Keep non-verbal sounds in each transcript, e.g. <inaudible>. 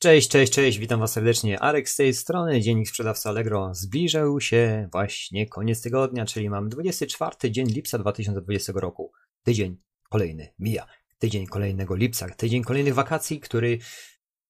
Cześć, cześć, cześć, witam Was serdecznie. Arek z tej strony, dziennik sprzedawca Allegro. Zbliżał się właśnie koniec tygodnia, czyli mam 24 dzień lipca 2020 roku. Tydzień kolejny mija. Tydzień kolejnego lipca, tydzień kolejnych wakacji, który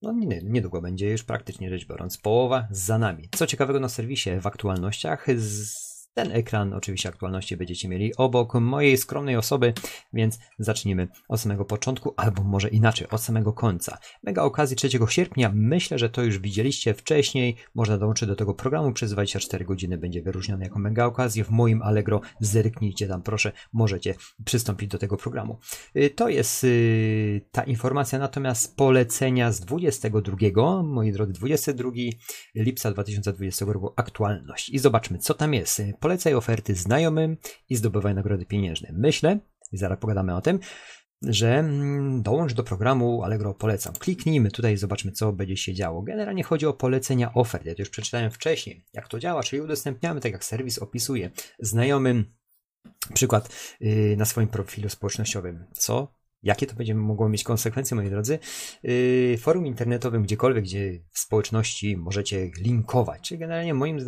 no niedługo będzie już praktycznie rzecz biorąc połowa za nami. Co ciekawego na serwisie w aktualnościach z ten ekran oczywiście aktualności będziecie mieli obok mojej skromnej osoby, więc zacznijmy od samego początku, albo może inaczej, od samego końca. Mega okazji 3 sierpnia, myślę, że to już widzieliście wcześniej, można dołączyć do tego programu przez 24 godziny, będzie wyróżniony jako mega okazję w moim Allegro, zerknijcie tam proszę, możecie przystąpić do tego programu. Y, to jest y, ta informacja, natomiast polecenia z 22, moi drodzy, 22 lipca 2020 roku. Aktualność. I zobaczmy co tam jest polecaj oferty znajomym i zdobywaj nagrody pieniężne. Myślę, i zaraz pogadamy o tym, że mm, dołącz do programu Allegro Polecam. Kliknijmy tutaj i zobaczmy, co będzie się działo. Generalnie chodzi o polecenia ofert. Ja to już przeczytałem wcześniej, jak to działa, czyli udostępniamy, tak jak serwis opisuje, znajomym przykład y, na swoim profilu społecznościowym. Co Jakie to będzie mogło mieć konsekwencje, moi drodzy? Yy, forum internetowym, gdziekolwiek, gdzie w społeczności możecie linkować. Czyli generalnie moim,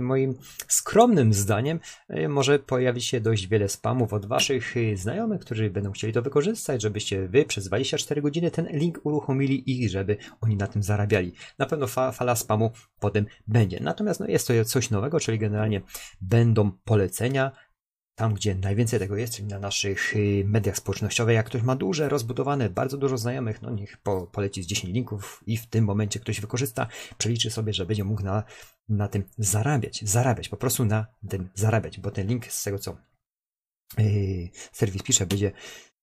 moim skromnym zdaniem yy, może pojawić się dość wiele spamów od waszych yy, znajomych, którzy będą chcieli to wykorzystać, żebyście wy przez 24 godziny ten link uruchomili i żeby oni na tym zarabiali. Na pewno fa fala spamu potem będzie. Natomiast no, jest to coś nowego, czyli generalnie będą polecenia, tam, gdzie najwięcej tego jest, czyli na naszych y, mediach społecznościowych. Jak ktoś ma duże, rozbudowane, bardzo dużo znajomych, no niech po, poleci z 10 linków i w tym momencie ktoś wykorzysta, przeliczy sobie, że będzie mógł na, na tym zarabiać. Zarabiać, po prostu na tym zarabiać, bo ten link z tego, co yy, serwis pisze, będzie,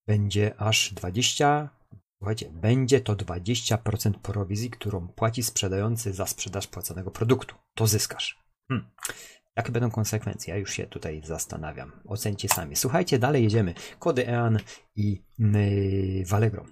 będzie aż 20 Słuchajcie, będzie to 20% prowizji, którą płaci sprzedający za sprzedaż płaconego produktu. To zyskasz. Hmm. Jakie będą konsekwencje? Ja już się tutaj zastanawiam. Ocencie sami. Słuchajcie, dalej jedziemy. Kody EAN i yy, Valegro.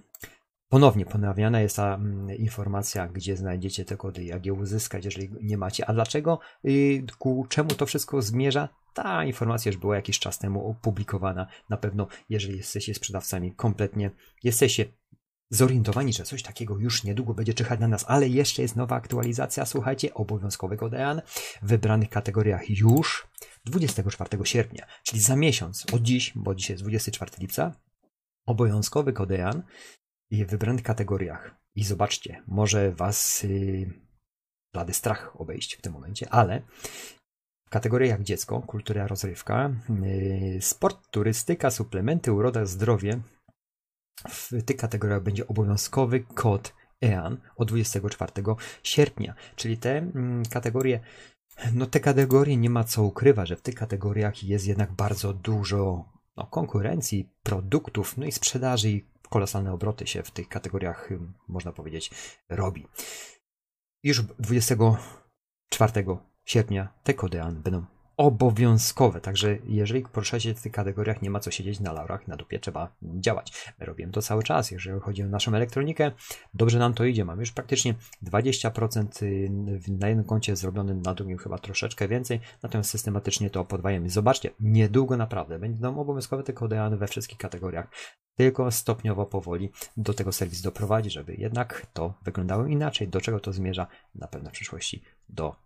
Ponownie ponawiana jest ta mm, informacja, gdzie znajdziecie te kody, jak je uzyskać, jeżeli nie macie. A dlaczego? Yy, ku czemu to wszystko zmierza? Ta informacja już była jakiś czas temu opublikowana. Na pewno, jeżeli jesteście sprzedawcami, kompletnie jesteście zorientowani, że coś takiego już niedługo będzie czyhać na nas, ale jeszcze jest nowa aktualizacja, słuchajcie, obowiązkowego DEAN w wybranych kategoriach już 24 sierpnia, czyli za miesiąc, od dziś, bo dzisiaj jest 24 lipca, obowiązkowy kodean w wybranych kategoriach. I zobaczcie, może was yy, blady strach obejść w tym momencie, ale w kategoriach dziecko, kultura, rozrywka, yy, sport, turystyka, suplementy, uroda, zdrowie, w tych kategoriach będzie obowiązkowy kod EAN od 24 sierpnia, czyli te mm, kategorie no te kategorie nie ma co ukrywać, że w tych kategoriach jest jednak bardzo dużo no, konkurencji, produktów, no i sprzedaży i kolosalne obroty się w tych kategoriach, można powiedzieć, robi. Już 24 sierpnia te kody EAN będą obowiązkowe. Także jeżeli poruszacie w tych kategoriach, nie ma co siedzieć na laurach, na dupie, trzeba działać. My robimy to cały czas. Jeżeli chodzi o naszą elektronikę, dobrze nam to idzie. Mamy już praktycznie 20% y, na jednym koncie zrobionym, na drugim chyba troszeczkę więcej, natomiast systematycznie to podwajamy. Zobaczcie, niedługo naprawdę będą obowiązkowe te kody we wszystkich kategoriach. Tylko stopniowo, powoli do tego serwis doprowadzi, żeby jednak to wyglądało inaczej. Do czego to zmierza? Na pewno w przyszłości do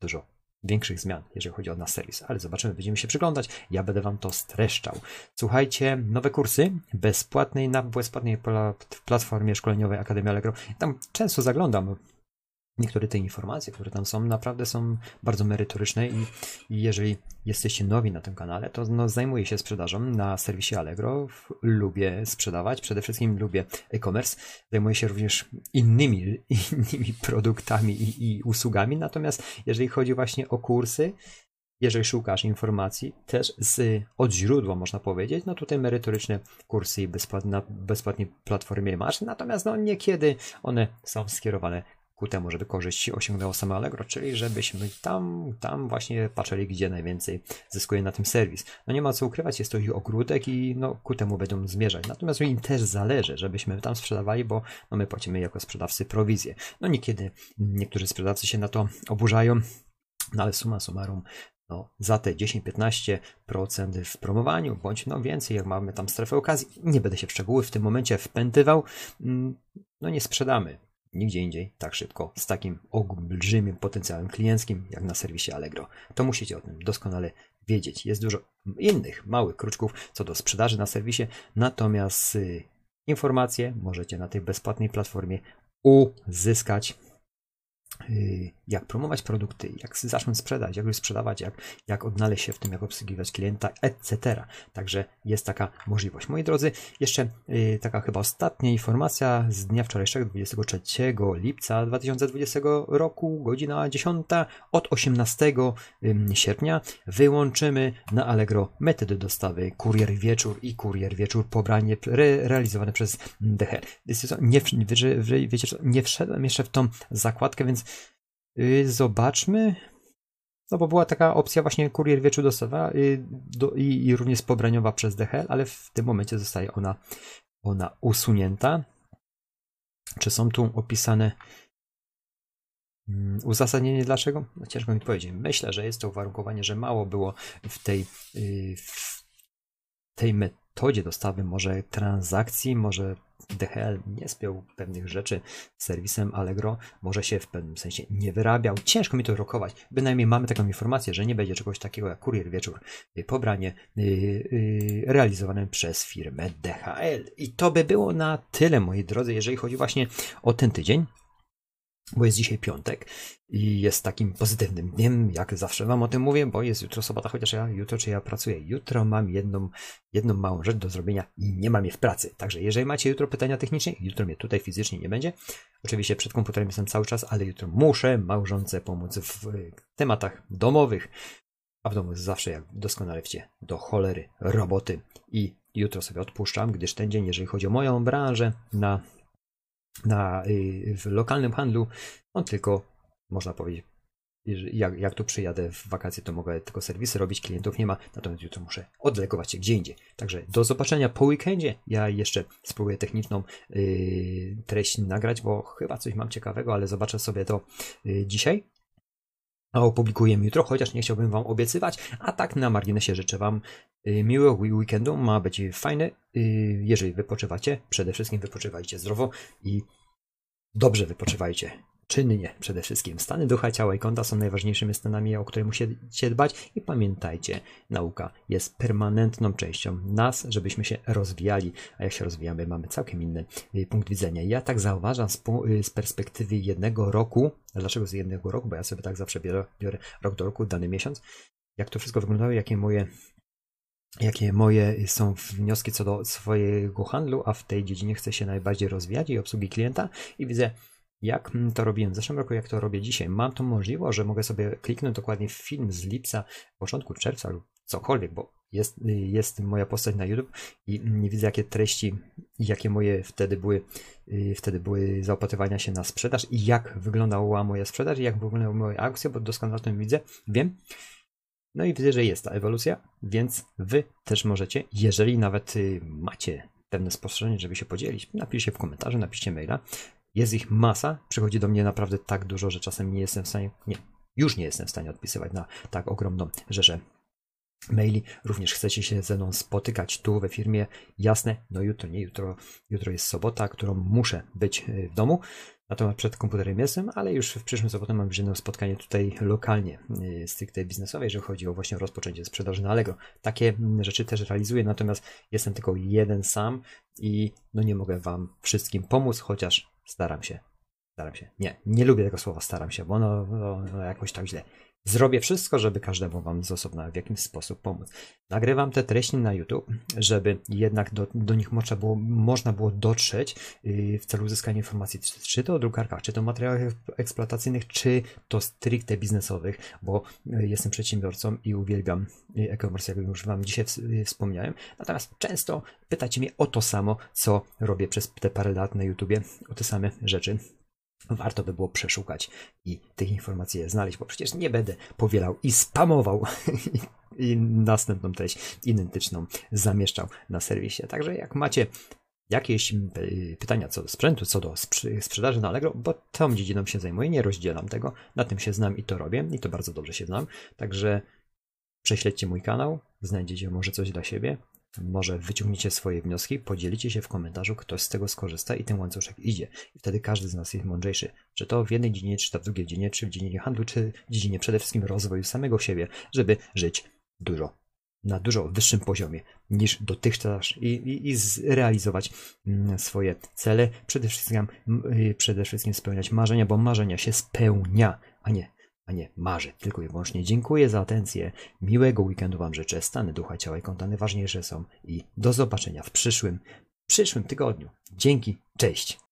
dużo większych zmian, jeżeli chodzi o nasz serwis, ale zobaczymy, będziemy się przyglądać. Ja będę Wam to streszczał. Słuchajcie, nowe kursy bezpłatnej na bezpłatnej platformie szkoleniowej Akademia Allegro. Tam często zaglądam, niektóre te informacje, które tam są, naprawdę są bardzo merytoryczne i, i jeżeli jesteście nowi na tym kanale, to no, zajmuję się sprzedażą na serwisie Allegro. Lubię sprzedawać, przede wszystkim lubię e-commerce. Zajmuję się również innymi, <laughs> innymi produktami i, i usługami, natomiast jeżeli chodzi właśnie o kursy, jeżeli szukasz informacji też z, od źródła, można powiedzieć, no tutaj merytoryczne kursy bezpłatne, na bezpłatnej platformie masz, natomiast no niekiedy one są skierowane ku temu, żeby korzyść osiągnęło same Allegro, czyli żebyśmy tam, tam właśnie patrzyli, gdzie najwięcej zyskuje na tym serwis. No nie ma co ukrywać, jest to ich ogródek i no, ku temu będą zmierzać. Natomiast im też zależy, żebyśmy tam sprzedawali, bo no, my płacimy jako sprzedawcy prowizję. No niekiedy niektórzy sprzedawcy się na to oburzają, no ale suma summarum no, za te 10-15% w promowaniu, bądź no więcej, jak mamy tam strefę okazji, nie będę się w szczegóły w tym momencie wpętywał, mm, no nie sprzedamy nigdzie indziej tak szybko z takim olbrzymim potencjałem klienckim jak na serwisie Allegro. To musicie o tym doskonale wiedzieć. Jest dużo innych małych kruczków co do sprzedaży na serwisie, natomiast y, informacje możecie na tej bezpłatnej platformie uzyskać Y, jak promować produkty, jak zacząć sprzedać, jak już sprzedawać, jak, jak odnaleźć się w tym, jak obsługiwać klienta, etc. Także jest taka możliwość. Moi drodzy, jeszcze yy, taka chyba ostatnia informacja z dnia wczorajszego, 23 lipca 2020 roku, godzina 10 od 18 sierpnia wyłączymy na Allegro metody dostawy kurier wieczór i kurier wieczór pobranie re, realizowane przez DHL. Nie, wiecie co, nie wszedłem jeszcze w tą zakładkę, więc Y, zobaczmy. No bo była taka opcja właśnie kurier wieczór dostawa y, do, i, i, również pobraniowa przez DHL, ale w tym momencie zostaje ona, ona usunięta. Czy są tu opisane mm, uzasadnienie dlaczego? No ciężko mi powiedzieć. Myślę, że jest to uwarunkowanie, że mało było w tej, y, w tej metodzie dostawy może transakcji, może DHL nie spiął pewnych rzeczy z serwisem Allegro, może się w pewnym sensie nie wyrabiał. Ciężko mi to rokować. Bynajmniej mamy taką informację, że nie będzie czegoś takiego jak kurier wieczór, y, pobranie yy, yy, realizowane przez firmę DHL. I to by było na tyle, moi drodzy, jeżeli chodzi właśnie o ten tydzień bo jest dzisiaj piątek i jest takim pozytywnym dniem, jak zawsze wam o tym mówię, bo jest jutro sobota, chociaż ja jutro czy ja pracuję. Jutro mam jedną, jedną małą rzecz do zrobienia i nie mam jej w pracy. Także jeżeli macie jutro pytania techniczne, jutro mnie tutaj fizycznie nie będzie. Oczywiście przed komputerem jestem cały czas, ale jutro muszę małżonce pomóc w tematach domowych. A w domu jest zawsze, jak doskonale wiecie, do cholery roboty. I jutro sobie odpuszczam, gdyż ten dzień, jeżeli chodzi o moją branżę, na na, y, w lokalnym handlu, on tylko, można powiedzieć, jak, jak tu przyjadę w wakacje, to mogę tylko serwisy robić, klientów nie ma, natomiast jutro muszę odlegować się gdzie indziej. Także do zobaczenia po weekendzie. Ja jeszcze spróbuję techniczną yy, treść nagrać, bo chyba coś mam ciekawego, ale zobaczę sobie to yy, dzisiaj opublikujemy jutro, chociaż nie chciałbym Wam obiecywać. A tak na marginesie życzę Wam y, miłego weekendu, ma być fajny. Jeżeli wypoczywacie, przede wszystkim wypoczywajcie zdrowo i dobrze wypoczywajcie czynnie przede wszystkim. Stany ducha, ciała i konta są najważniejszymi stanami, o które musicie dbać. I pamiętajcie, nauka jest permanentną częścią nas, żebyśmy się rozwijali, a jak się rozwijamy, mamy całkiem inny y, punkt widzenia. Ja tak zauważam z, y, z perspektywy jednego roku, dlaczego z jednego roku, bo ja sobie tak zawsze biorę, biorę rok do roku, dany miesiąc, jak to wszystko wyglądało, jakie moje jakie moje są wnioski co do swojego handlu, a w tej dziedzinie chcę się najbardziej rozwijać i obsługi klienta. I widzę, jak to robiłem w zeszłym roku, jak to robię dzisiaj. Mam to możliwość, że mogę sobie kliknąć dokładnie w film z lipca, początku czerwca lub cokolwiek, bo jest, jest moja postać na YouTube i nie widzę jakie treści, jakie moje wtedy były, y, wtedy były zaopatrywania się na sprzedaż i jak wyglądała moja sprzedaż i jak wyglądały moje akcje, bo doskonale o tym widzę, wiem. No i widzę, że jest ta ewolucja, więc wy też możecie, jeżeli nawet y, macie pewne spostrzeżenie, żeby się podzielić, napiszcie w komentarzu, napiszcie maila. Jest ich masa, przychodzi do mnie naprawdę tak dużo, że czasem nie jestem w stanie, nie, już nie jestem w stanie odpisywać na tak ogromną rzeszę maili. Również chcecie się ze mną spotykać tu we firmie, jasne, no jutro, nie jutro, jutro jest sobota, którą muszę być e, w domu. Natomiast przed komputerem jestem, ale już w przyszłym sobotę mam jedno spotkanie tutaj lokalnie, e, stricte biznesowe, jeżeli chodzi o właśnie rozpoczęcie sprzedaży na Allegro. Takie mm, rzeczy też realizuję, natomiast jestem tylko jeden sam i no nie mogę Wam wszystkim pomóc, chociaż Staram się. Staram się. Nie, nie lubię tego słowa staram się, bo ono, ono jakoś tak źle. Zrobię wszystko, żeby każdemu Wam z osobna w jakiś sposób pomóc. Nagrywam te treści na YouTube, żeby jednak do, do nich można było, można było dotrzeć yy, w celu uzyskania informacji, czy, czy to o drukarkach, czy to o materiałach eksploatacyjnych, czy to stricte biznesowych, bo yy, jestem przedsiębiorcą i uwielbiam yy, e-commerce, jak już Wam dzisiaj wspomniałem. Natomiast często pytacie mnie o to samo, co robię przez te parę lat na YouTubie, o te same rzeczy warto by było przeszukać i tych informacji znaleźć, bo przecież nie będę powielał i spamował <laughs> i następną treść identyczną zamieszczał na serwisie. Także jak macie jakieś pytania co do sprzętu, co do sprzedaży na Allegro, bo tą dziedziną się zajmuję, nie rozdzielam tego, na tym się znam i to robię i to bardzo dobrze się znam, także prześledźcie mój kanał, znajdziecie może coś dla siebie, może wyciągniecie swoje wnioski, podzielicie się w komentarzu, ktoś z tego skorzysta i ten łańcuszek idzie. I wtedy każdy z nas jest mądrzejszy. Czy to w jednej dziedzinie, czy to w drugiej dziedzinie, czy w dziedzinie handlu, czy w dziedzinie przede wszystkim rozwoju samego siebie, żeby żyć dużo na dużo wyższym poziomie niż dotychczas i, i, i zrealizować mm, swoje cele. Przede wszystkim, y, przede wszystkim spełniać marzenia, bo marzenia się spełnia, a nie, a nie marzy. Tylko i wyłącznie dziękuję za atencję. Miłego weekendu Wam życzę. Stany ducha, ciała i konta najważniejsze są i do zobaczenia w przyszłym, przyszłym tygodniu. Dzięki, cześć!